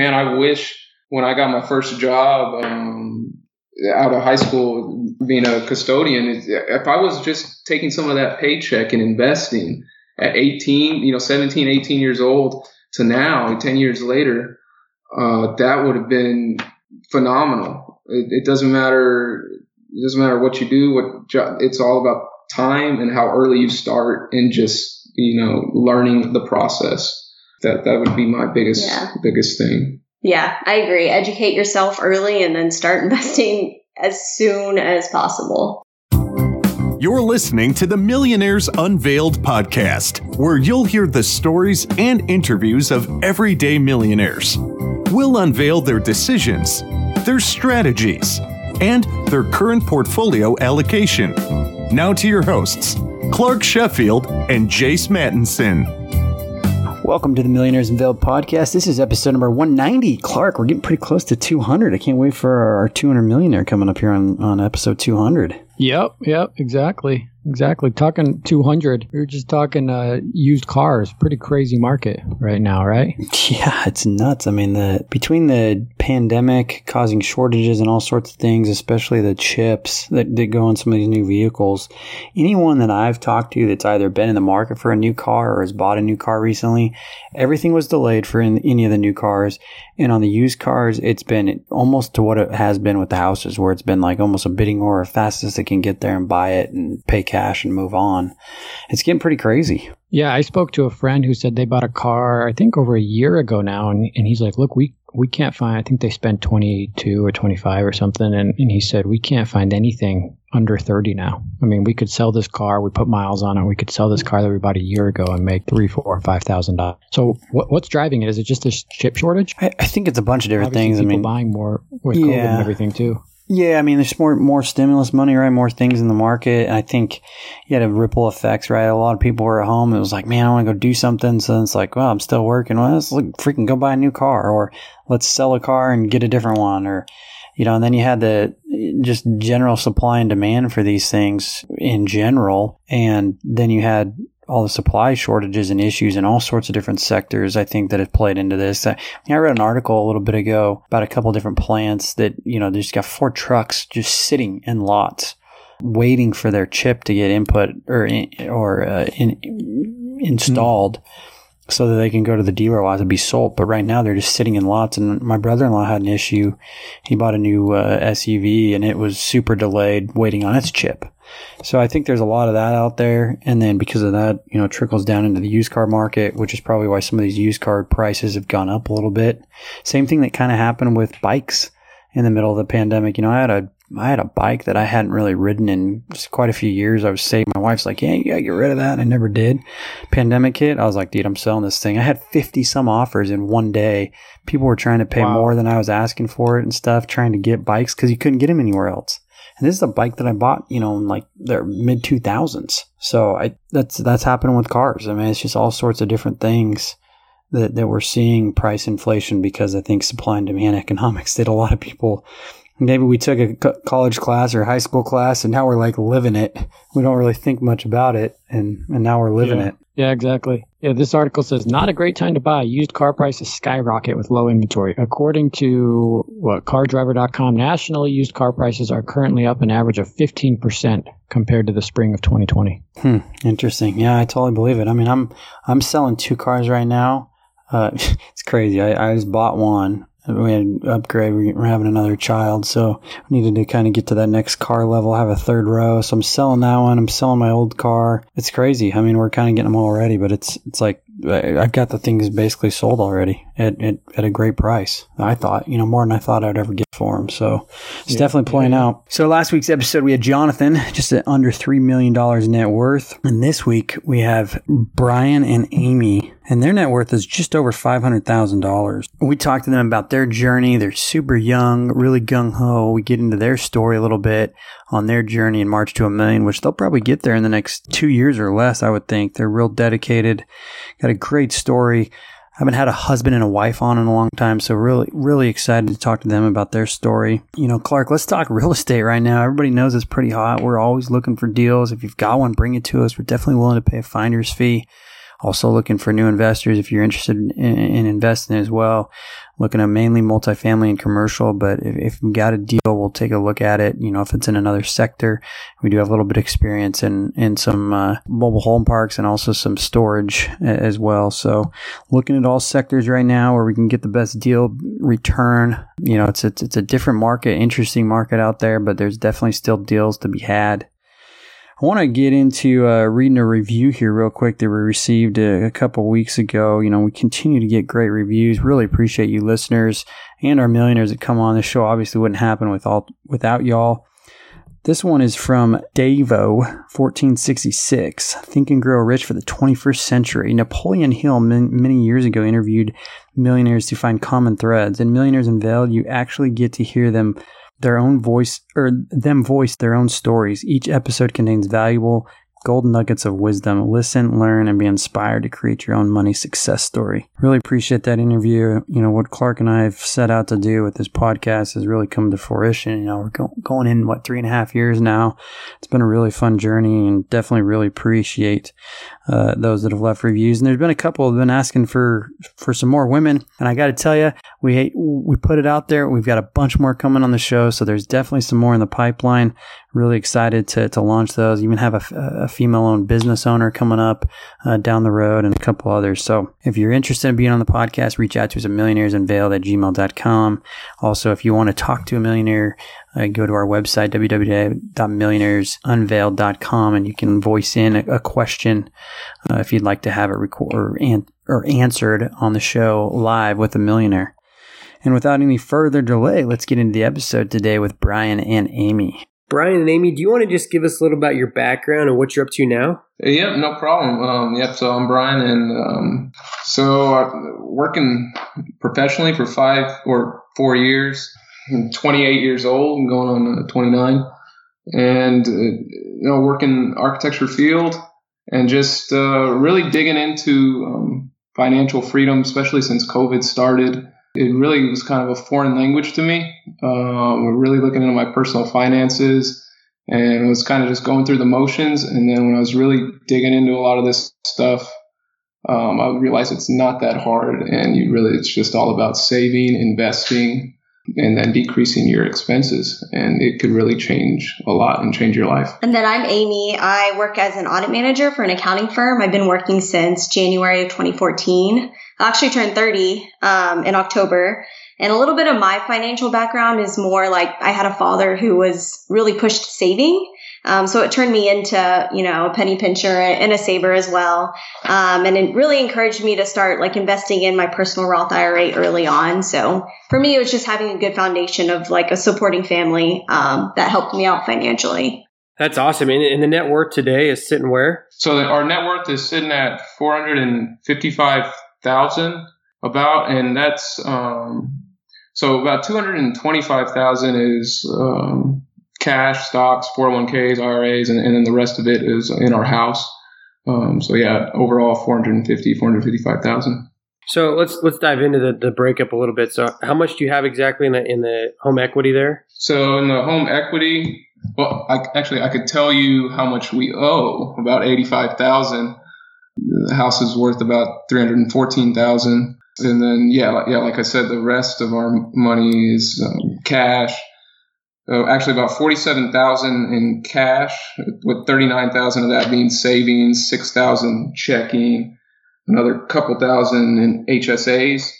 Man, I wish when I got my first job um, out of high school, being a custodian, if I was just taking some of that paycheck and investing at 18, you know, 17, 18 years old to now, 10 years later, uh, that would have been phenomenal. It, it, doesn't matter. It doesn't matter what you do. What jo- it's all about time and how early you start and just you know learning the process. That that would be my biggest yeah. biggest thing. Yeah, I agree. Educate yourself early and then start investing as soon as possible. You're listening to the Millionaires Unveiled podcast, where you'll hear the stories and interviews of everyday millionaires. We'll unveil their decisions, their strategies, and their current portfolio allocation. Now to your hosts, Clark Sheffield and Jace Mattinson. Welcome to the Millionaires Unveiled podcast. This is episode number 190. Clark, we're getting pretty close to 200. I can't wait for our 200 millionaire coming up here on, on episode 200. Yep, yep, exactly. Exactly. Talking 200. We were just talking uh, used cars. Pretty crazy market right now, right? Yeah, it's nuts. I mean, the between the pandemic causing shortages and all sorts of things, especially the chips that, that go on some of these new vehicles, anyone that I've talked to that's either been in the market for a new car or has bought a new car recently, everything was delayed for in, any of the new cars. And on the used cars, it's been almost to what it has been with the houses, where it's been like almost a bidding war, fastest they can get there and buy it and pay cash and move on. It's getting pretty crazy. Yeah, I spoke to a friend who said they bought a car, I think over a year ago now, and, and he's like, "Look, we we can't find. I think they spent twenty two or twenty five or something." And, and he said, "We can't find anything under thirty now. I mean, we could sell this car. We put miles on it. We could sell this car that we bought a year ago and make three, four, five thousand dollars. So, what, what's driving it? Is it just a chip shortage? I, I think it's a bunch of different Obviously things. People I mean, buying more with yeah. COVID and everything too. Yeah, I mean, there's more more stimulus money, right? More things in the market. I think you had a ripple effects, right? A lot of people were at home. It was like, man, I want to go do something. So it's like, well, I'm still working. Well, let's look, freaking go buy a new car, or let's sell a car and get a different one, or you know. And then you had the just general supply and demand for these things in general, and then you had all the supply shortages and issues in all sorts of different sectors, I think that have played into this. I, I read an article a little bit ago about a couple different plants that, you know, they just got four trucks just sitting in lots waiting for their chip to get input or, or uh, in, installed. Mm-hmm so that they can go to the dealer lots and be sold. But right now they're just sitting in lots. And my brother-in-law had an issue. He bought a new uh, SUV and it was super delayed waiting on its chip. So I think there's a lot of that out there. And then because of that, you know, trickles down into the used car market, which is probably why some of these used car prices have gone up a little bit. Same thing that kind of happened with bikes in the middle of the pandemic. You know, I had a I had a bike that I hadn't really ridden in quite a few years. I was saving. My wife's like, "Yeah, you gotta get rid of that." And I never did. Pandemic hit. I was like, "Dude, I'm selling this thing." I had 50 some offers in one day. People were trying to pay wow. more than I was asking for it and stuff, trying to get bikes because you couldn't get them anywhere else. And this is a bike that I bought, you know, in like the mid 2000s. So I that's that's happening with cars. I mean, it's just all sorts of different things that that we're seeing price inflation because I think supply and demand economics did a lot of people maybe we took a college class or high school class and now we're like living it. We don't really think much about it and, and now we're living yeah. it. Yeah, exactly. Yeah, this article says not a great time to buy. Used car prices skyrocket with low inventory. According to what cardriver.com, nationally used car prices are currently up an average of 15% compared to the spring of 2020. Hmm, interesting. Yeah, I totally believe it. I mean, I'm I'm selling two cars right now. Uh, it's crazy. I, I just bought one we had an upgrade. We are having another child, so we needed to kind of get to that next car level, have a third row. So I'm selling that one. I'm selling my old car. It's crazy. I mean, we're kind of getting them already, but it's it's like I've got the things basically sold already at, at, at, a great price. I thought, you know, more than I thought I'd ever get for them. So it's yeah, definitely playing yeah. out. So last week's episode, we had Jonathan, just at under $3 million net worth. And this week we have Brian and Amy, and their net worth is just over $500,000. We talked to them about their journey. They're super young, really gung ho. We get into their story a little bit on their journey in march to a million, which they'll probably get there in the next two years or less, I would think. They're real dedicated, got a great story. I haven't had a husband and a wife on in a long time, so really, really excited to talk to them about their story. You know, Clark, let's talk real estate right now. Everybody knows it's pretty hot. We're always looking for deals. If you've got one, bring it to us. We're definitely willing to pay a finder's fee. Also looking for new investors if you're interested in, in investing as well. Looking at mainly multifamily and commercial, but if, if we got a deal, we'll take a look at it. You know, if it's in another sector, we do have a little bit of experience in, in some uh, mobile home parks and also some storage as well. So looking at all sectors right now where we can get the best deal return. You know, it's, it's, it's a different market, interesting market out there, but there's definitely still deals to be had. I want to get into uh, reading a review here real quick that we received a, a couple weeks ago. You know, we continue to get great reviews. Really appreciate you listeners and our millionaires that come on. This show obviously wouldn't happen with all, without y'all. This one is from Davo, 1466. Think and Grow Rich for the 21st Century. Napoleon Hill many years ago interviewed millionaires to find common threads. In Millionaires Unveiled, you actually get to hear them their own voice or them voice their own stories. Each episode contains valuable golden nuggets of wisdom. Listen, learn, and be inspired to create your own money success story. Really appreciate that interview. You know, what Clark and I have set out to do with this podcast has really come to fruition. You know, we're go- going in, what, three and a half years now. It's been a really fun journey and definitely really appreciate uh, those that have left reviews. And there's been a couple that have been asking for, for some more women. And I got to tell you, we, we put it out there. We've got a bunch more coming on the show. So there's definitely some more in the pipeline. Really excited to, to launch those. Even have a, a female owned business owner coming up uh, down the road and a couple others. So if you're interested in being on the podcast, reach out to us at millionairesunveiled at gmail.com. Also, if you want to talk to a millionaire, uh, go to our website, www.millionairesunveiled.com, and you can voice in a, a question uh, if you'd like to have it recorded or, an- or answered on the show live with a millionaire. And without any further delay, let's get into the episode today with Brian and Amy. Brian and Amy, do you want to just give us a little about your background and what you're up to now? Yep, no problem. Um, yep, so I'm Brian, and um, so I'm working professionally for five or four years. I'm 28 years old. I'm going on uh, 29, and uh, you know, working architecture field, and just uh, really digging into um, financial freedom, especially since COVID started it really was kind of a foreign language to me. Um, really looking into my personal finances and was kind of just going through the motions. And then when I was really digging into a lot of this stuff, um, I realized it's not that hard. And you really, it's just all about saving, investing, and then decreasing your expenses. And it could really change a lot and change your life. And then I'm Amy. I work as an audit manager for an accounting firm. I've been working since January of 2014. I actually turned 30 um, in October. And a little bit of my financial background is more like I had a father who was really pushed saving. Um, so it turned me into, you know, a penny pincher and a saver as well. Um, and it really encouraged me to start like investing in my personal Roth IRA early on. So for me, it was just having a good foundation of like a supporting family um, that helped me out financially. That's awesome. And, and the net worth today is sitting where? So our net worth is sitting at 455 thousand about, and that's um, so about two hundred and twenty-five thousand is um, cash, stocks, four hundred one ks, IRAs, and, and, then the rest of it is in our house. Um, so yeah, overall 450, 455,000. So let's let's dive into the, the breakup a little bit. So how much do you have exactly in the in the home equity there? So in the home equity, well, I, actually I could tell you how much we owe, about eighty five thousand. The house is worth about three hundred and fourteen thousand, and then yeah, yeah, like I said, the rest of our money is um, cash. Uh, actually, about forty-seven thousand in cash, with thirty-nine thousand of that being savings, six thousand checking, another couple thousand in HSAs,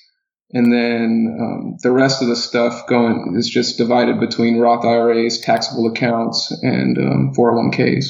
and then um, the rest of the stuff going is just divided between Roth IRAs, taxable accounts, and um, 401ks.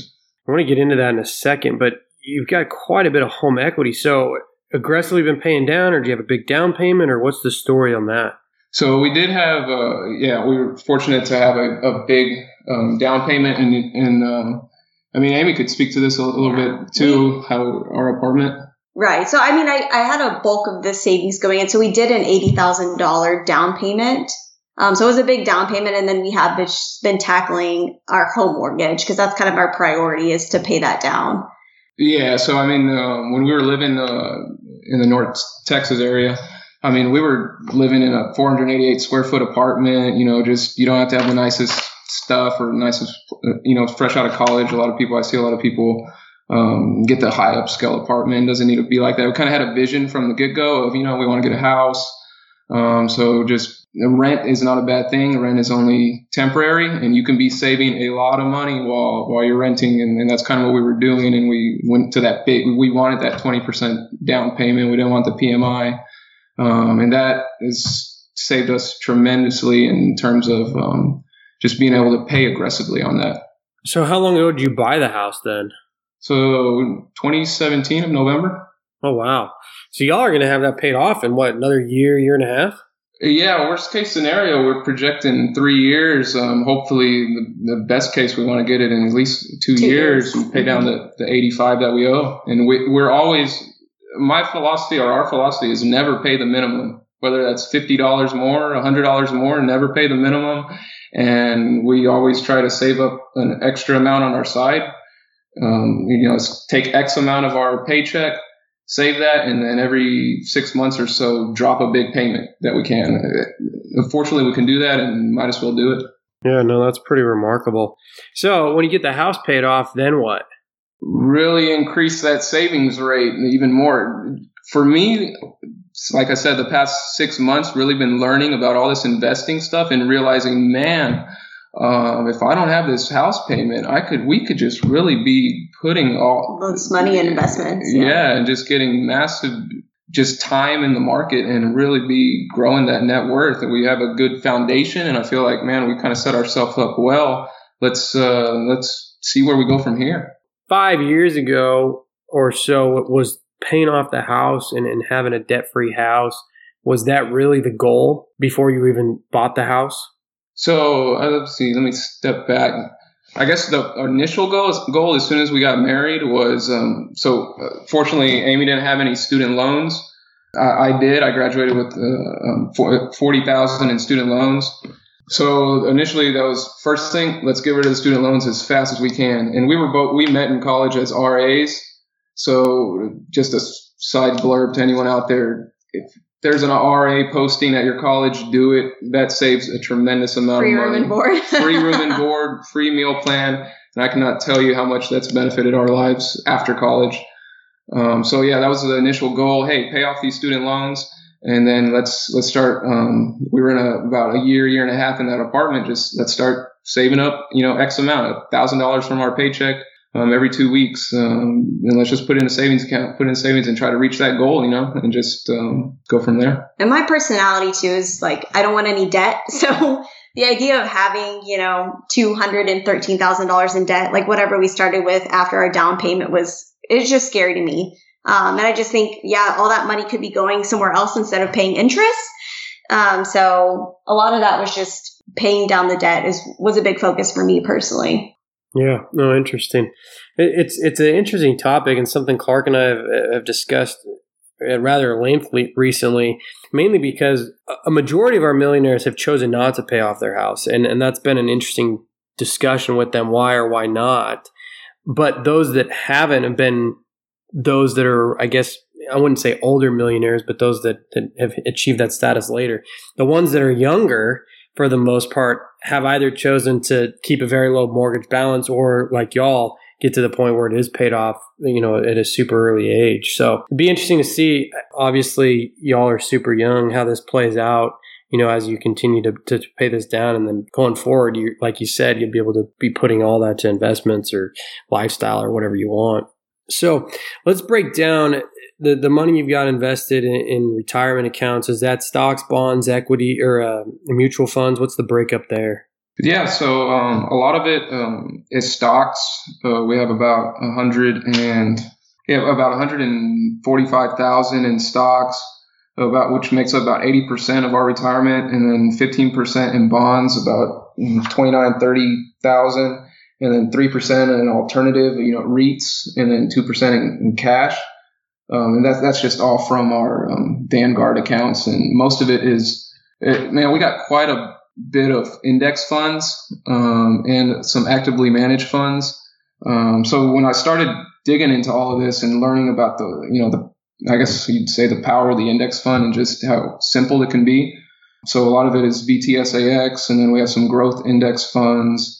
I want to get into that in a second, but you've got quite a bit of home equity. So aggressively been paying down, or do you have a big down payment, or what's the story on that? So we did have, uh, yeah, we were fortunate to have a, a big um, down payment, and, and um, I mean, Amy could speak to this a, little bit too. How our apartment. Right. So I mean, I, I had a bulk of the savings going in. So we did an eighty thousand dollar down payment. Um, so it was a big down payment, and then we have been tackling our home mortgage because that's kind of our priority is to pay that down. Yeah, so I mean, uh, when we were living uh, in the North Texas area, I mean, we were living in a 488 square foot apartment. You know, just you don't have to have the nicest stuff or nicest, uh, you know, fresh out of college. A lot of people, I see a lot of people um, get the high upscale apartment. Doesn't need to be like that. We kind of had a vision from the get go of, you know, we want to get a house. Um, so just rent is not a bad thing. Rent is only temporary, and you can be saving a lot of money while while you're renting, and, and that's kind of what we were doing. And we went to that big. We wanted that 20% down payment. We didn't want the PMI, um, and that has saved us tremendously in terms of um, just being able to pay aggressively on that. So, how long ago did you buy the house then? So 2017 of November. Oh wow! So y'all are going to have that paid off in what another year, year and a half? Yeah, worst case scenario, we're projecting three years. Um, hopefully, the, the, best case, we want to get it in at least two, two years, years, and pay down the, the 85 that we owe. And we, we're always, my philosophy or our philosophy is never pay the minimum, whether that's $50 more, $100 more, never pay the minimum. And we always try to save up an extra amount on our side um, you know, take X amount of our paycheck, save that, and then every six months or so, drop a big payment that we can. Unfortunately, we can do that, and might as well do it. Yeah, no, that's pretty remarkable. So, when you get the house paid off, then what? Really increase that savings rate even more. For me, like I said, the past six months, really been learning about all this investing stuff and realizing, man, um, if I don't have this house payment, I could we could just really be putting all this money in investments. Yeah. yeah, and just getting massive just time in the market and really be growing that net worth. And we have a good foundation, and I feel like man, we kind of set ourselves up well. Let's uh, let's see where we go from here. Five years ago or so, it was paying off the house and, and having a debt free house. Was that really the goal before you even bought the house? So uh, let's see. Let me step back. I guess the initial goal, goal as soon as we got married was um, so. Uh, fortunately, Amy didn't have any student loans. I, I did. I graduated with uh, um, forty thousand in student loans. So initially, that was first thing. Let's get rid of the student loans as fast as we can. And we were both we met in college as RAs. So just a side blurb to anyone out there: if there's an RA posting at your college, do it. That saves a tremendous amount free of money. Free room and board. free room and board, free meal plan. And I cannot tell you how much that's benefited our lives after college. Um, so yeah, that was the initial goal. Hey, pay off these student loans, and then let's let's start. Um, we were in a, about a year, year and a half in that apartment. Just let's start saving up, you know, X amount, a thousand dollars from our paycheck um, every two weeks. Um, and let's just put in a savings account, put in savings and try to reach that goal, you know, and just um, go from there. And my personality too is like, I don't want any debt. So the idea of having, you know, $213,000 in debt, like whatever we started with after our down payment was, it's just scary to me. Um, and I just think, yeah, all that money could be going somewhere else instead of paying interest. Um, so a lot of that was just paying down the debt is was a big focus for me personally. Yeah, no, interesting. It's it's an interesting topic and something Clark and I have, have discussed uh, rather lengthily recently, mainly because a majority of our millionaires have chosen not to pay off their house, and and that's been an interesting discussion with them why or why not. But those that haven't have been those that are, I guess, I wouldn't say older millionaires, but those that, that have achieved that status later. The ones that are younger for the most part, have either chosen to keep a very low mortgage balance or, like y'all, get to the point where it is paid off, you know, at a super early age. So it'd be interesting to see. Obviously, y'all are super young, how this plays out. You know, as you continue to, to pay this down, and then going forward, you like you said, you'd be able to be putting all that to investments or lifestyle or whatever you want. So let's break down the, the money you've got invested in, in retirement accounts. Is that stocks, bonds, equity, or uh, mutual funds? What's the breakup there? Yeah, so um, a lot of it um, is stocks. Uh, we have about a hundred and yeah, about 145,000 in stocks, about which makes up about 80% of our retirement, and then 15% in bonds, about 29, 30,000 and then 3% in alternative, you know, REITs, and then 2% in, in cash. Um, and that's, that's just all from our um, Vanguard accounts. And most of it is, it, man, we got quite a bit of index funds um, and some actively managed funds. Um, so when I started digging into all of this and learning about the, you know, the, I guess you'd say the power of the index fund and just how simple it can be. So a lot of it is VTSAX, and then we have some growth index funds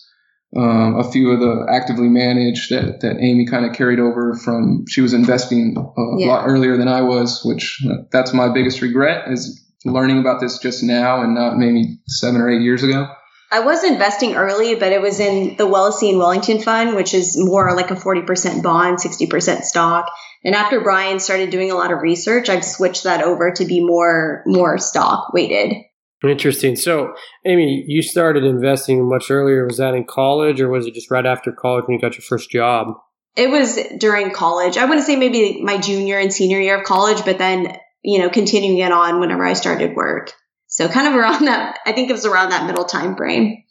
um, a few of the actively managed that, that Amy kind of carried over from she was investing a Yeah. lot earlier than I was, which uh, that's my biggest regret is learning about this just now and not maybe seven or eight years ago. I was investing early, but it was in the Wellesley and Wellington Fund, which is more like a 40% bond, 60% stock. And after Brian started doing a lot of research, I've switched that over to be more more stock weighted. Interesting. So, Amy, you started investing much earlier. Was that in college, or was it just right after college when you got your first job? It was during college. I wouldn't say maybe my junior and senior year of college, but then, you know, continuing it on whenever I started work. So kind of around that, I think it was around that middle time frame.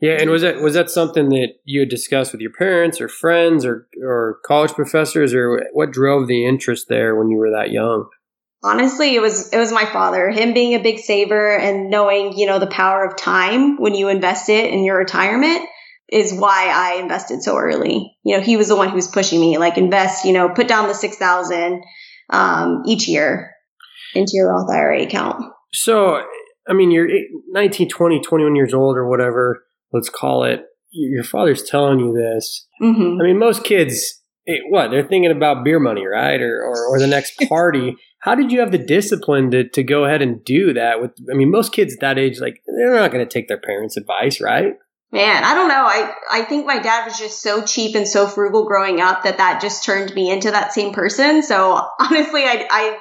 Yeah, and was that was that something that you had discussed with your parents or friends or or college professors, or what drove the interest there when you were that young? Honestly, it was it was my father. Him being a big saver and knowing, you know, the power of time when you invest it in your retirement is why I invested so early. You know, he was the one who was pushing me, like invest, you know, put down the six thousand um, each year into your Roth IRA account. So, I mean, you're 19, 20, 21 years old or whatever, let's call it. Your father's telling you this. hmm I mean, most kids, what, they're thinking about beer money, right? Or, or, or the next party. How did you have the discipline to, to go ahead and do that? With, I mean, most kids at that age, like, they're not going to take their parents' advice, right? Man, I don't know. I, I think my dad was just so cheap and so frugal growing up that that just turned me into that same person. So honestly, I, I,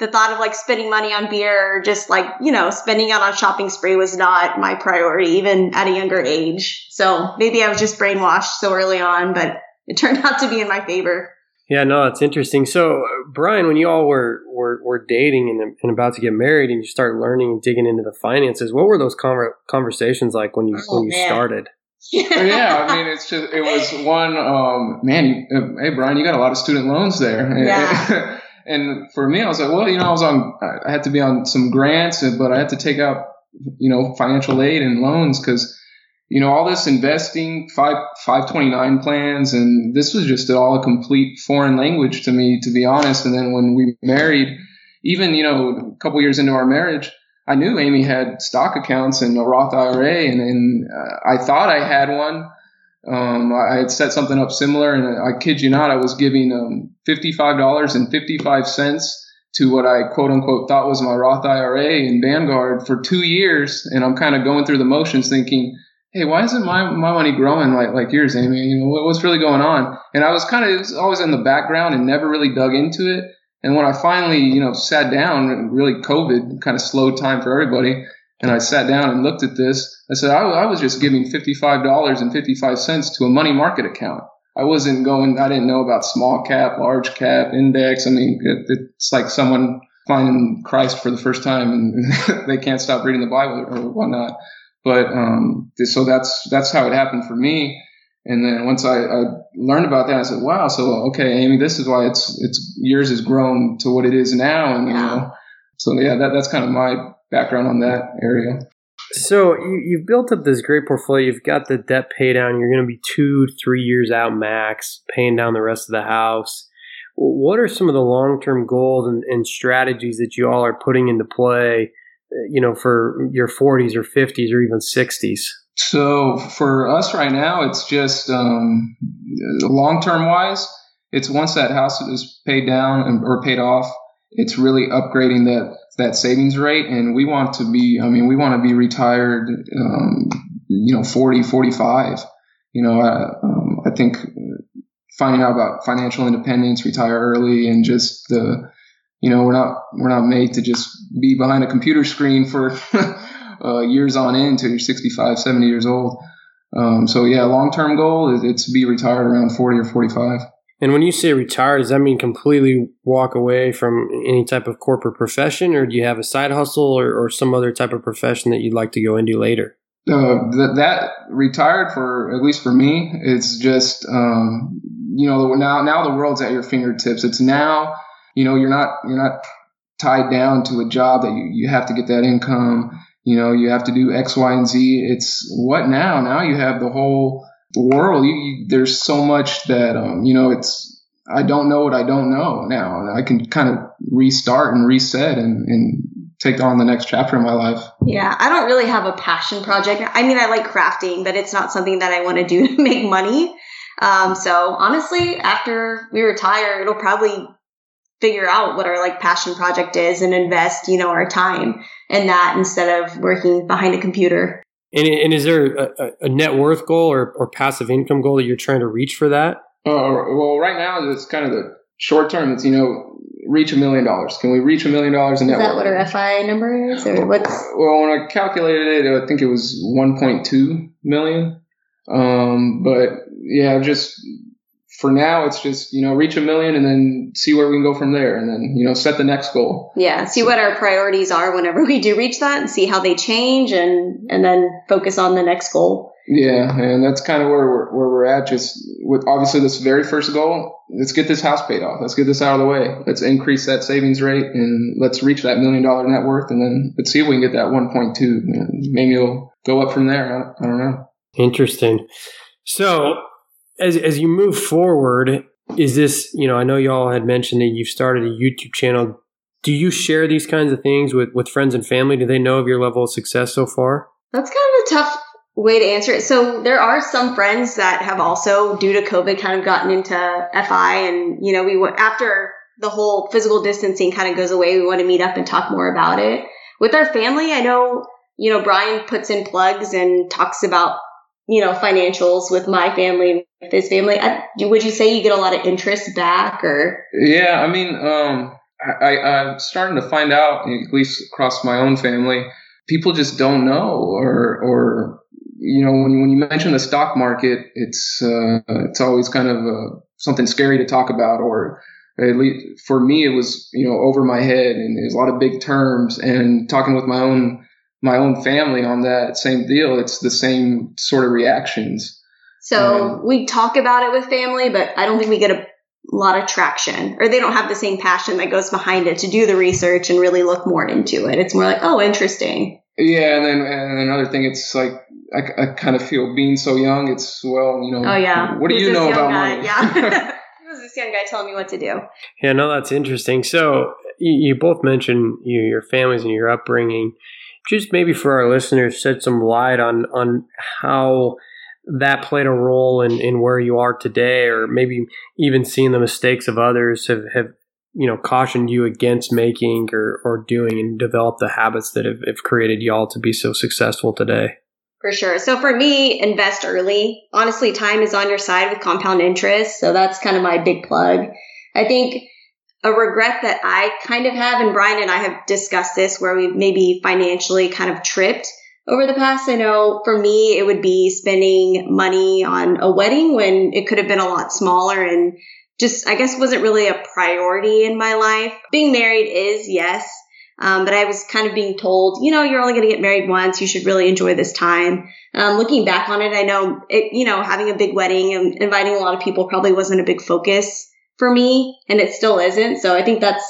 the thought of like spending money on beer or just like, you know, spending out on shopping spree was not my priority, even at a younger age. So maybe I was just brainwashed so early on, but it turned out to be in my favor. Yeah, no, it's interesting. So, uh, Brian, when you all were, were, were dating and, and about to get married and you start learning and digging into the finances, what were those conver- conversations like when you, Oh, when you man. started? Yeah, I mean, it's just it was one. Um, man, you, uh, hey Brian, you got a lot of student loans there. Yeah. and for me, I was like, well, you know, I was on. I had to be on some grants, but I had to take out, you know, financial aid and loans because, you know, all this investing, five five twenty nine plans, and this was just all a complete foreign language to me, to be honest. And then when we married, even you know, a couple years into our marriage. I knew Amy had stock accounts and a Roth IRA, and, and uh, I thought I had one. Um, I had set something up similar, and I kid you not, I was giving um, fifty-five dollars and fifty-five cents to what I quote unquote thought was my Roth IRA in Vanguard for two years, and I'm kind of going through the motions, thinking, "Hey, why isn't my my money growing like like yours, Amy? You know what, what's really going on?" And I was kind of was always in the background and never really dug into it. And when I finally, you know, sat down, really COVID kind of slowed time for everybody, and I sat down and looked at this, I said, I, I was just giving $55.55 to a money market account. I wasn't going, I didn't know about small cap, large cap, index. I mean, it, it's like someone finding Christ for the first time and they can't stop reading the Bible or whatnot. But, um, so that's, that's how it happened for me. And then once I, I learned about that, I said, wow, so, okay, Amy, this is why it's, it's, yours has grown to what it is now. And, you know, so yeah, that, that's kind of my background on that area. So you, you've built up this great portfolio. You've got the debt pay down. You're going to be two, three years out max, paying down the rest of the house. What are some of the long term goals and, and strategies that you all are putting into play? You know, for your 40s or 50s or even 60s. So for us right now, it's just um, long term wise. It's once that house is paid down and, or paid off, it's really upgrading that that savings rate, and we want to be. I mean, we want to be retired. Um, you know, 40, 45. You know, uh, um, I think finding out about financial independence, retire early, and just the you know we're not we're not made to just be behind a computer screen for uh, years on end until you're 65 70 years old. Um, so yeah long term goal is it's to be retired around 40 or 45 And when you say retire, does that mean completely walk away from any type of corporate profession, or do you have a side hustle or, or some other type of profession that you'd like to go into later? uh, that, that retired for at least for me it's just um, you know now now the world's at your fingertips. It's now you know you're not you're not tied down to a job that you, you have to get that income you know you have to do x y and z it's what now now you have the whole world you, you, there's so much that um, you know it's i don't know what i don't know now i can kind of restart and reset and, and take on the next chapter in my life. Yeah, I don't really have a passion project. I mean, I like crafting, but it's not something that I want to do to make money. Um, so honestly, after we retire, it'll probably figure out what our like passion project is and invest, you know, our time in that instead of working behind a computer. And, and is there a, a, net worth goal or, or passive income goal that you're trying to reach for that? Uh, well, right now it's kind of the short term. It's you know reach a million dollars. Can we reach a million dollars in net worth? Is that what our FI number is, or what's? Well, when I calculated it, I think it was 1.2 million. Um, but yeah, just for now, it's just, you know, reach a million and then see where we can go from there and then, you know, set the next goal. Yeah. See so, what our priorities are whenever we do reach that and see how they change and, and then focus on the next goal. Yeah. And that's kind of where we're, where we're at. Just with obviously this very first goal, let's get this house paid off. Let's get this out of the way. Let's increase that savings rate and let's reach that million dollar net worth. And then let's see if we can get that 1.2. Maybe it'll go up from there. I, I don't know. Interesting. So as as you move forward, is this you know I know y'all had mentioned that you've started a YouTube channel. Do you share these kinds of things with with friends and family? Do they know of your level of success so far? That's kind of a tough way to answer it. So there are some friends that have also, due to COVID, kind of gotten into FI, and you know, we went after the whole physical distancing kind of goes away. We want to meet up and talk more about it with our family. I know, you know, Brian puts in plugs and talks about you know, financials with my family, with his family. I, would you say you get a lot of interest back or? Yeah, I mean, um, I, I'm starting to find out, at least across my own family, people just don't know or, or, you know, when, when you mention the stock market, it's, uh, it's always kind of uh, something scary to talk about or, at least for me, it was, you know, over my head and there's a lot of big terms and talking with my own my own family on that same deal, it's the same sort of reactions. So um, we talk about it with family, but I don't think we get a lot of traction or they don't have the same passion that goes behind it to do the research and really look more into it. It's more like, oh, interesting. Yeah. And then and another thing, it's like, I, I kind of feel being so young, it's, well, you know, oh, yeah. what do Who's you know about guy? money? Yeah. Who's this young guy telling me what to do? Yeah, no, that's interesting. So you, you both mentioned you, your families and your upbringing just maybe for our listeners, shed some light on on how that played a role in, in where you are today, or maybe even seeing the mistakes of others have, have you know cautioned you against making or, or doing and develop the habits that have, have created y'all to be so successful today. For sure. So for me, invest early. Honestly, time is on your side with compound interest. So that's kind of my big plug. I think a regret that I kind of have, and Brian and I have discussed this where we maybe financially kind of tripped over the past. I know for me, it would be spending money on a wedding when it could have been a lot smaller and just, I guess, wasn't really a priority in my life. Being married is, yes. Um, but I was kind of being told, you know, you're only going to get married once. You should really enjoy this time. Um, looking back on it, I know it, you know, having a big wedding and inviting a lot of people probably wasn't a big focus for me and it still isn't. So I think that's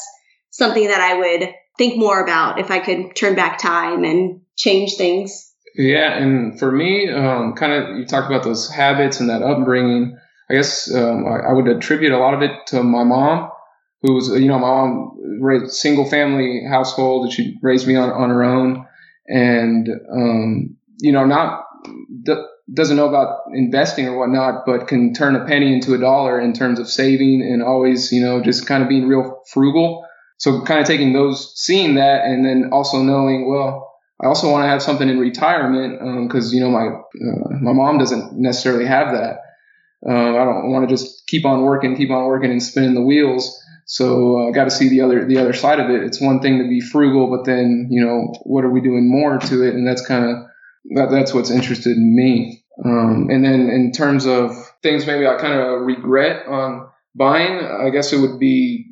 something that I would think more about if I could turn back time and change things. Yeah, and for me, um, kind of you talked about those habits and that upbringing. I guess um, I, I, would attribute a lot of it to my mom, who was you know my mom raised single family household, and she raised me on on her own, and um, you know not doesn't know about investing or whatnot, but can turn a penny into a dollar in terms of saving and always, you know, just kind of being real frugal. So kind of taking those, seeing that, and then also knowing, well, I also want to have something in retirement because um, you know my uh, my mom doesn't necessarily have that. Uh, I don't want to just keep on working, keep on working, and spinning the wheels. So I uh, got to see the other the other side of it. It's one thing to be frugal, but then you know what are we doing more to it, and that's kind of that, that's what's interested in me. Um, and then in terms of things maybe I kind of regret on buying, I guess it would be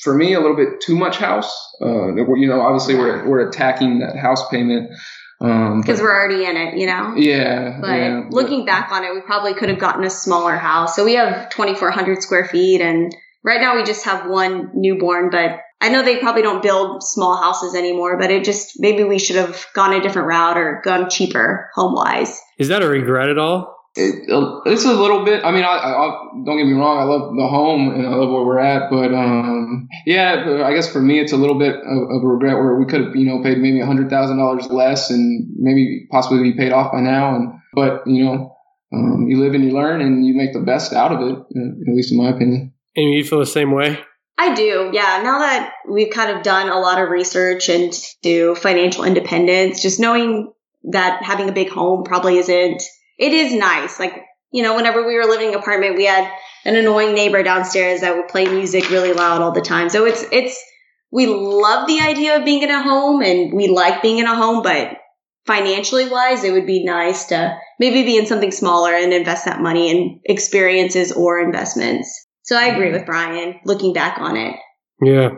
for me a little bit too much house. Uh, you know, obviously we're we're attacking that house payment because um, we're already in it, you know. Yeah. But yeah, looking but, back on it, we probably could have gotten a smaller house. So we have 2,400 square feet, and right now we just have one newborn. But I know they probably don't build small houses anymore, but it just maybe we should have gone a different route or gone cheaper home wise. Is that a regret at all? It, it's a little bit. I mean, I, I, don't get me wrong. I love the home and I love where we're at, but um, yeah, I guess for me, it's a little bit of, of a regret where we could have, you know, paid maybe a hundred thousand dollars less and maybe possibly be paid off by now. And but you know, um, you live and you learn and you make the best out of it. At least in my opinion. And you feel the same way? I do. Yeah. Now that we've kind of done a lot of research into financial independence, just knowing that having a big home probably isn't it is nice. Like, you know, whenever we were living in an apartment, we had an annoying neighbor downstairs that would play music really loud all the time. So it's, it's, we love the idea of being in a home and we like being in a home, but financially wise, it would be nice to maybe be in something smaller and invest that money in experiences or investments. So I agree with Brian looking back on it. Yeah.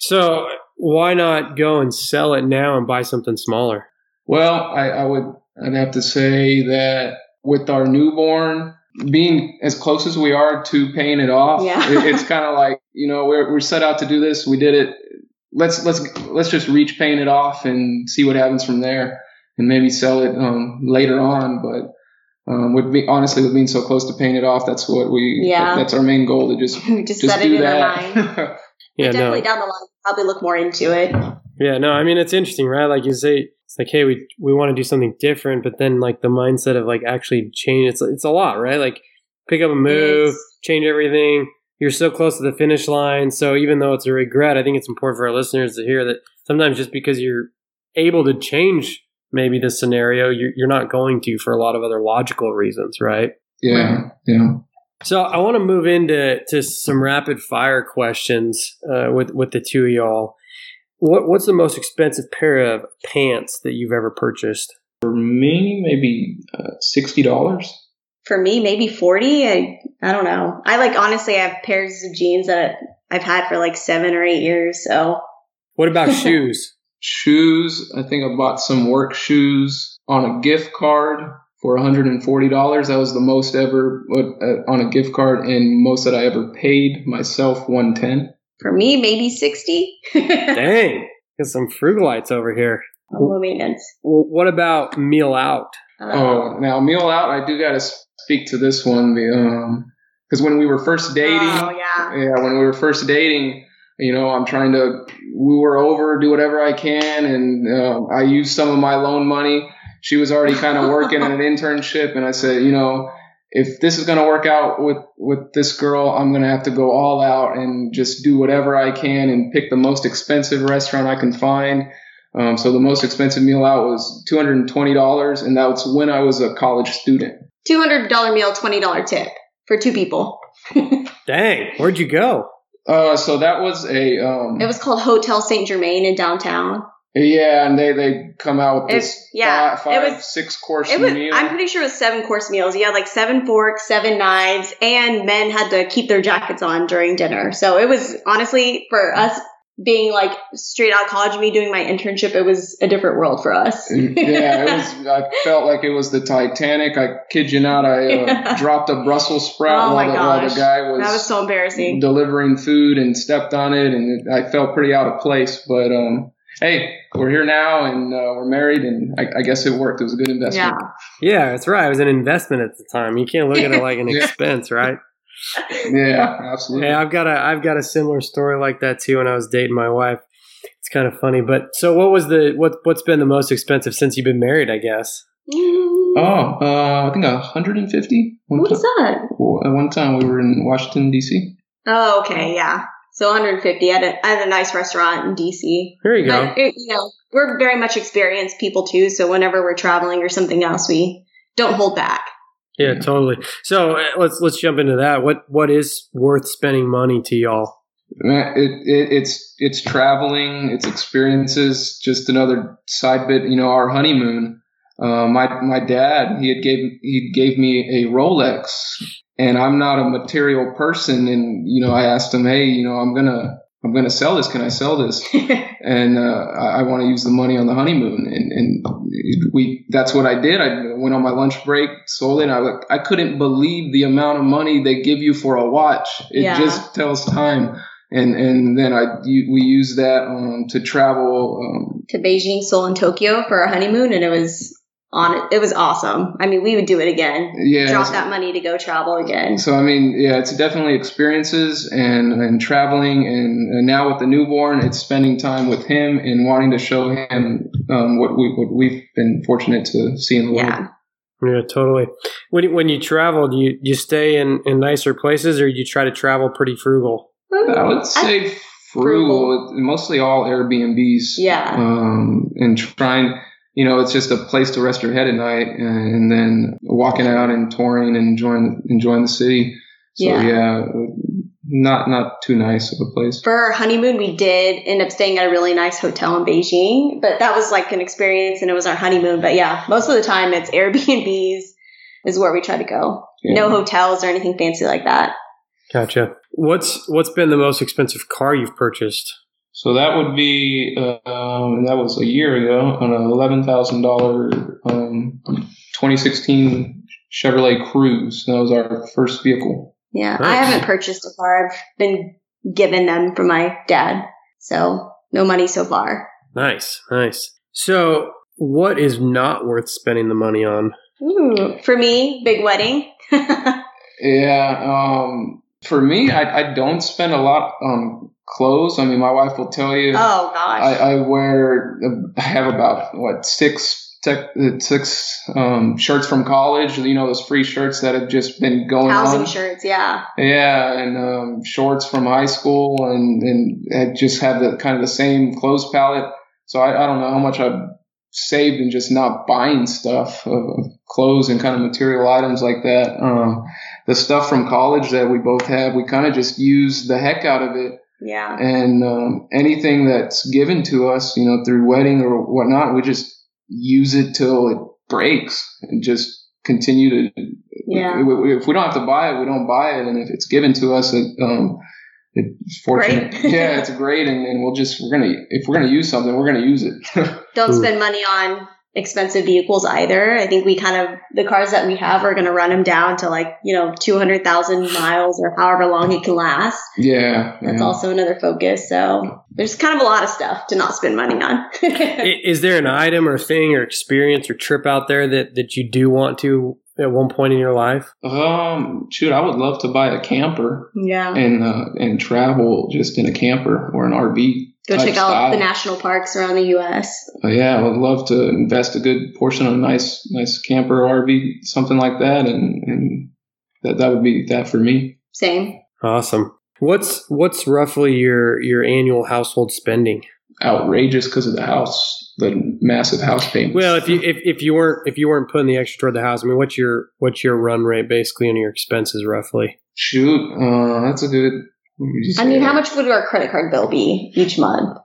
So why not go and sell it now and buy something smaller? Well, I, I would I'd have to say that with our newborn being as close as we are to paying it off, yeah. it, it's kind of like you know we're we're set out to do this. We did it. Let's let's let's just reach paying it off and see what happens from there, and maybe sell it um, later on. But um, with be, honestly, with being so close to paying it off, that's what we yeah. that's our main goal to just just, just set it in that. our mind. yeah, definitely no. down the line, probably look more into it. Yeah, no, I mean it's interesting, right? Like you say, it's like, hey, we we want to do something different, but then like the mindset of like actually change, it's it's a lot, right? Like pick up a move, change everything. You're so close to the finish line, so even though it's a regret, I think it's important for our listeners to hear that sometimes just because you're able to change maybe the scenario, you're, you're not going to for a lot of other logical reasons, right? Yeah, yeah. So I want to move into to some rapid fire questions uh, with with the two of y'all. What What's the most expensive pair of pants that you've ever purchased? For me, maybe uh, sixty dollars. For me, maybe forty. I I don't know. I like honestly, I have pairs of jeans that I've had for like seven or eight years. So. What about shoes? Shoes. I think I bought some work shoes on a gift card for $140. That was the most ever uh, on a gift card, and most that I ever paid myself 110. For me, maybe 60. Dang. Got some frugalites over here. Low maintenance. Well, what about meal out? Uh, oh, now meal out, I do got to speak to this one. Because um, when we were first dating, oh, yeah. yeah, when we were first dating, you know, I'm trying to woo her over, do whatever I can, and uh, I used some of my loan money. She was already kind of working in an internship, and I said, you know, if this is going to work out with with this girl, I'm going to have to go all out and just do whatever I can and pick the most expensive restaurant I can find. Um, so the most expensive meal out was two hundred and twenty dollars, and that was when I was a college student. Two hundred dollar meal, twenty dollar tip for two people. Dang, where'd you go? Uh, so that was a. Um, it was called Hotel Saint Germain in downtown. Yeah, and they they come out with this it, yeah, five, five was, six course it was, meal. I'm pretty sure it was seven course meals. You had like seven forks, seven knives, and men had to keep their jackets on during dinner. So it was honestly for us being like straight out of college, me doing my internship, it was a different world for us. yeah, it was. I felt like it was the Titanic. I kid you not. I uh, yeah. dropped a Brussels sprout oh while, the, while, the, guy was that was so embarrassing delivering food and stepped on it, and I felt pretty out of place. But um, hey, we're here now and uh, we're married, and I, I, guess it worked. It was a good investment. Yeah, yeah, that's right. It was an investment at the time. You can't look at it like an yeah. expense, right? Yeah, absolutely. Hey, I've got a I've got a similar story like that too. When I was dating my wife, it's kind of funny. But so, what was the what what's been the most expensive since you've been married? I guess. Oh, uh, I think 150. What is that? At one time, we were in Washington D.C. Oh, okay, yeah. So 150 at a, at a nice restaurant in DC. There you go. It, you know, we're very much experienced people too. So whenever we're traveling or something else, we don't hold back. Yeah, totally. So uh, let's let's jump into that. What what is worth spending money to y'all? It, it, it's it's traveling, it's experiences. Just another side bit. You know, our honeymoon. Uh, my my dad he had gave he gave me a Rolex and I'm not a material person. And you know, I asked him, hey, you know, I'm gonna I'm gonna sell this. Can I sell this? and uh, I, I want to use the money on the honeymoon. And, and we that's what I did. I went on my lunch break, sold it. I I couldn't believe the amount of money they give you for a watch. It yeah. just tells time. And and then I we used that um, to travel um, to Beijing, Seoul, and Tokyo for our honeymoon, and it was on it. It was awesome. I mean, we would do it again. Yeah. Drop that money to go travel again. So I mean, yeah, it's definitely experiences and and traveling, and, and now with the newborn, it's spending time with him and wanting to show him um, what we what we've been fortunate to see in the world. Yeah. Yeah, totally. When you, when you travel, do you you stay in, in nicer places, or you try to travel pretty frugal? I would say frugal, mostly all Airbnbs. Yeah. Um, and trying, you know, it's just a place to rest your head at night, and then walking out and touring and enjoying enjoying the city. So Yeah. yeah, not not too nice of a place. For our honeymoon, we did end up staying at a really nice hotel in Beijing, but that was like an experience and it was our honeymoon. But yeah, most of the time it's Airbnbs is where we try to go. Yeah. No hotels or anything fancy like that. Gotcha. What's what's been the most expensive car you've purchased? So that would be um, that was a year ago on an eleven thousand dollar um, 2016 Chevrolet Cruze. That was our first vehicle. Yeah, I haven't purchased a car. I've been given them from my dad. So no money so far. Nice, nice. So, what is not worth spending the money on? Ooh, for me, big wedding. Yeah. Um, for me, I, I don't spend a lot on clothes. I mean, my wife will tell you. oh gosh. I, I wear. I have about what six tech, uh, six um, shirts from college. You know those free shirts that have just been going Housing on. shirts, yeah. Yeah, and um, shorts from high school, and and I just have the kind of the same clothes palette. So I, I don't know how much I've saved in just not buying stuff of of clothes and kind of material items like that. Um, the stuff from college that we both have, we kind of just use the heck out of it Yeah. and um, anything that's given to us, you know, through wedding or whatnot, we just use it till it breaks and just continue to. Yeah. If we don't have to buy it, we don't buy it, and if it's given to us, it, um, it's fortunate. Great. yeah, it's great, and, and we'll just we're gonna if we're gonna use something, we're gonna use it. Don't spend money on expensive vehicles either. I think we kind of the cars that we have are going to run them down to like you know two hundred thousand miles or however long it can last. yeah, That's yeah. also another focus. So there's kind of a lot of stuff to not spend money on. Is there an item or thing or experience or trip out there that, that you do want to at one point in your life? Um, shoot, I would love to buy a camper yeah. and uh, and travel just in a camper or an RV. Go type check out style. the national parks around the U.S. Uh, yeah, I would love to invest a good portion on a nice, nice camper RV, something like that, and and that that would be that for me. Same. Awesome. What's what's roughly your your annual household spending? Outrageous because of the house, the massive house payments. Well, if you if, if you weren't if you weren't putting the extra toward the house, I mean, what's your what's your run rate basically on your expenses roughly? shoot, uh, that's a good. What would you I mean, how much would our credit card bill be each month?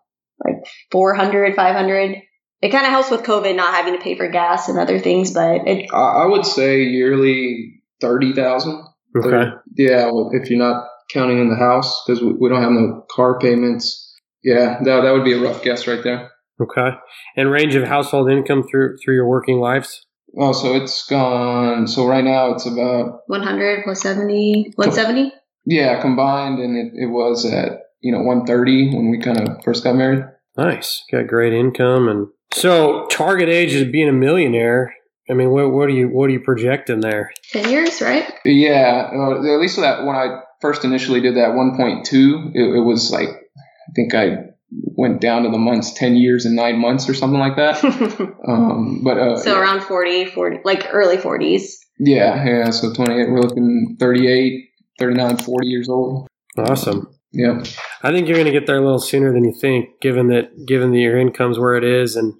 Like 400, 500? It kind of helps with COVID not having to pay for gas and other things, but it, I, I would say yearly thirty thousand. Okay. Yeah, if you're not counting in the house because we, we don't have no car payments. Yeah, that that would be a rough guess right there. Okay. And range of household income through through your working lives? Oh, so it's gone. So right now it's about 100 plus 70, 170? Yeah, combined, and it, it was at you know 130 when we kind of first got married. Nice. Got great income and so target age is being a millionaire. I mean, what what are you what are you projecting there? 10 years, right? Yeah, uh, at least that when I first initially did that 1.2, it, it was like I think I went down to the months 10 years and nine months or something like that. Um, but uh, so around 40, 40, like early 40s. yeah, yeah. So 28, we're looking 38, 39, 40 years old. Awesome. Yeah, I think you're going to get there a little sooner than you think, given that given that your income's where it is and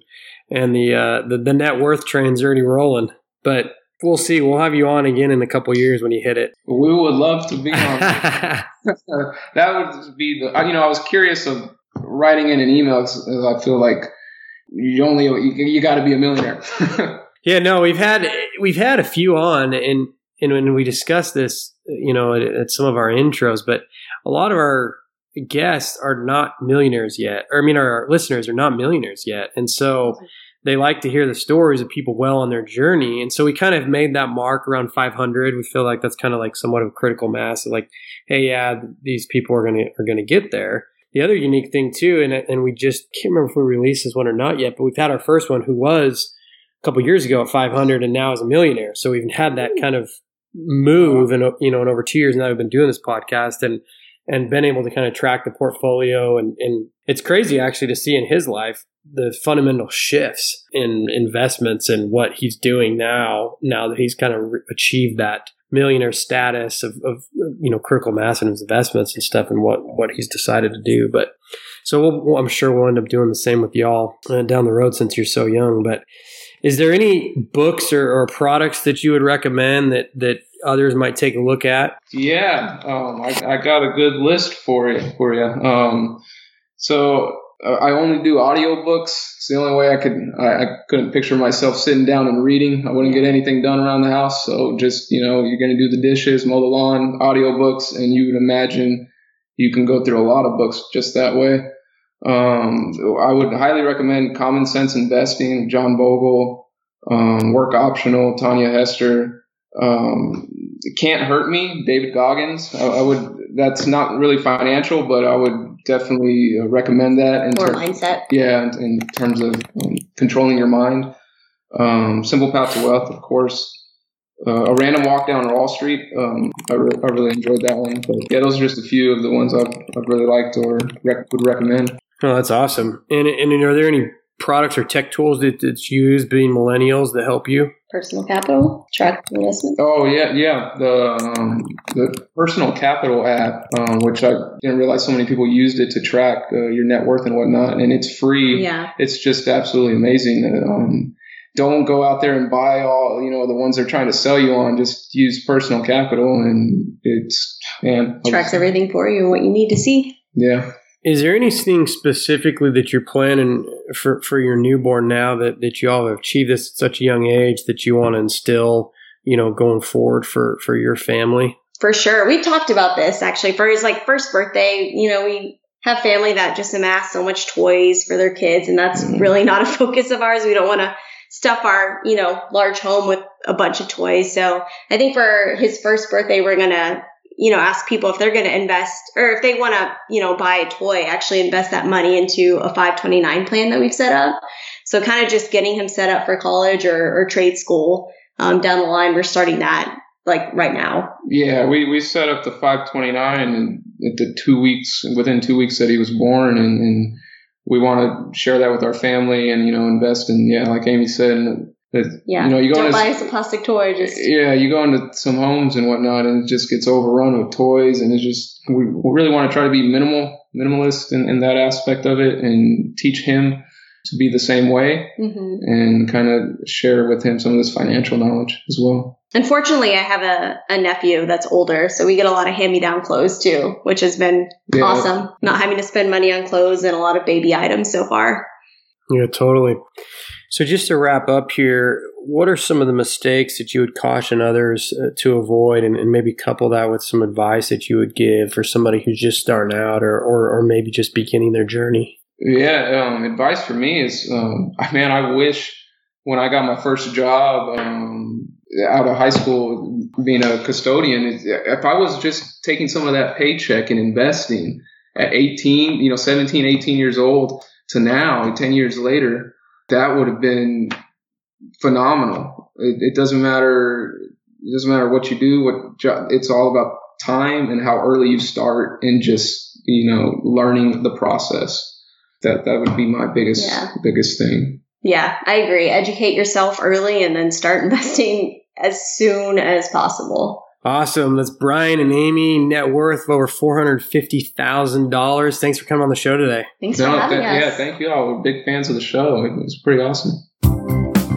and the uh, the, the net worth train's already rolling. But we'll see. We'll have you on again in a couple years when you hit it. we would love to be on. That would be the you know I was curious of writing in an email 'cause I feel like you only you, you got to be a millionaire. yeah, no, we've had we've had a few on, and and when we discuss this, you know, at, at some of our intros, but a lot of our guests are not millionaires yet. Or I mean, our listeners are not millionaires yet, and so they like to hear the stories of people well on their journey. And so we kind of made that mark around 500. We feel like that's kind of like somewhat of a critical mass. Like, hey, yeah, these people are gonna are gonna get there. The other unique thing too, and and we just can't remember if we released this one or not yet, but we've had our first one who was a couple years ago at 500 and now is a millionaire. So we've had that kind of move and you know in over two years now we've been doing this podcast and and been able to kind of track the portfolio and and it's crazy actually to see in his life the fundamental shifts in investments and what he's doing now now that he's kind of re- achieved that millionaire status of, of you know critical mass in his investments and stuff and what what he's decided to do. But so we'll, i'm sure we'll end up doing the same with y'all uh, down the road since you're so young but is there any books or, or, products that you would recommend that that others might take a look at? Yeah, um, I, I, got a good list for you. For you. Um, so uh, I only do audiobooks. It's the only way I could. I, I, couldn't picture myself sitting down and reading. I wouldn't get anything done around the house. So just you know, you're going to do the dishes, mow the lawn, audiobooks, and you would imagine you can go through a lot of books just that way. Um, I would highly recommend Common Sense Investing, John Bogle, um, Work Optional, Tanja Hester. Um, Can't Hurt Me, David Goggins. I, I, would. That's not really financial, but I would definitely uh, recommend that. In or ter- mindset. Yeah, in, in terms of um, controlling your mind. Um, Simple Path to Wealth, of course. Uh, a random walk down Wall Street. Um, I, re- I, really enjoyed that one. But yeah, those are just a few of the ones I've, I've really liked or rec- would recommend. Oh, that's awesome. And, and are there any products or tech tools that, that's used being millennials that help you? Personal capital, track investment. Oh yeah, yeah. The um, the personal capital app, um, which I didn't realize so many people used it to track uh, your net worth and whatnot, and it's free. Yeah, it's just absolutely amazing. Um, don't go out there and buy all you know the ones they're trying to sell you on. Just use personal capital, and it's man tracks everything for you and what you need to see. Yeah. Is there anything specifically that you're planning for, for your newborn now that, that you all have achieved this at such a young age that you want to instill, you know, going forward for, for your family? For sure. We've talked about this actually for his like first birthday. You know, we have family that just amass so much toys for their kids and that's mm-hmm. really not a focus of ours. We don't want to stuff our, you know, large home with a bunch of toys. So I think for his first birthday, we're going to you know, ask people if they're going to invest or if they want to, you know, buy a toy, actually invest that money into a 529 plan that we've set up. So kind of just getting him set up for college or, or trade school um, down the line. We're starting that like right now. Yeah, we, we set up the 529 and at the two weeks, within two weeks that he was born and, and we want to share that with our family and, you know, invest in, yeah, like Amy said, yeah. You know, you go don't into, buy us a plastic toy. Just yeah, you go into some homes and whatnot, and it just gets overrun with toys, and it's just we really want to try to be minimal, minimalist in, in that aspect of it, and teach him to be the same way, mm-hmm. and kind of share with him some of this financial knowledge as well. Unfortunately, I have a, a nephew that's older, so we get a lot of hand me down clothes too, which has been yeah. awesome. Not having to spend money on clothes and a lot of baby items so far. Yeah, totally. So, just to wrap up here, what are some of the mistakes that you would caution others uh, to avoid, and, and, maybe couple that with some advice that you would give for somebody who's just starting out or, or, or maybe just beginning their journey? Yeah, um, advice for me is, um, man, I wish when I got my first job um, out of high school, being a custodian, if I was just taking some of that paycheck and investing at 18, you know, 17, 18 years old to now, 10 years later that would have been phenomenal. It, it, doesn't matter. It doesn't matter what you do. What jo- it's all about time and how early you start and just you know learning the process. That that would be my biggest yeah. biggest thing. Yeah, I agree. Educate yourself early and then start investing as soon as possible. Awesome. That's Brian and Amy, net worth of over $450,000. Thanks for coming on the show today. Thanks no, for having th- us. Yeah, thank you all. We're big fans of the show. It was pretty awesome.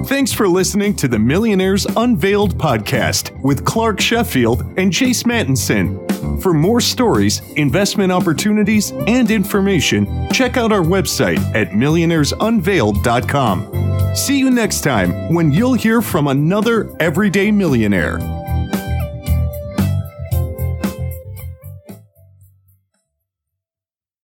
Thanks for listening to the Millionaires Unveiled podcast with Clark Sheffield and Chase Mattinson. For more stories, investment opportunities, and information, check out our website at millionairesunveiled.com. See you next time when you'll hear from another everyday millionaire.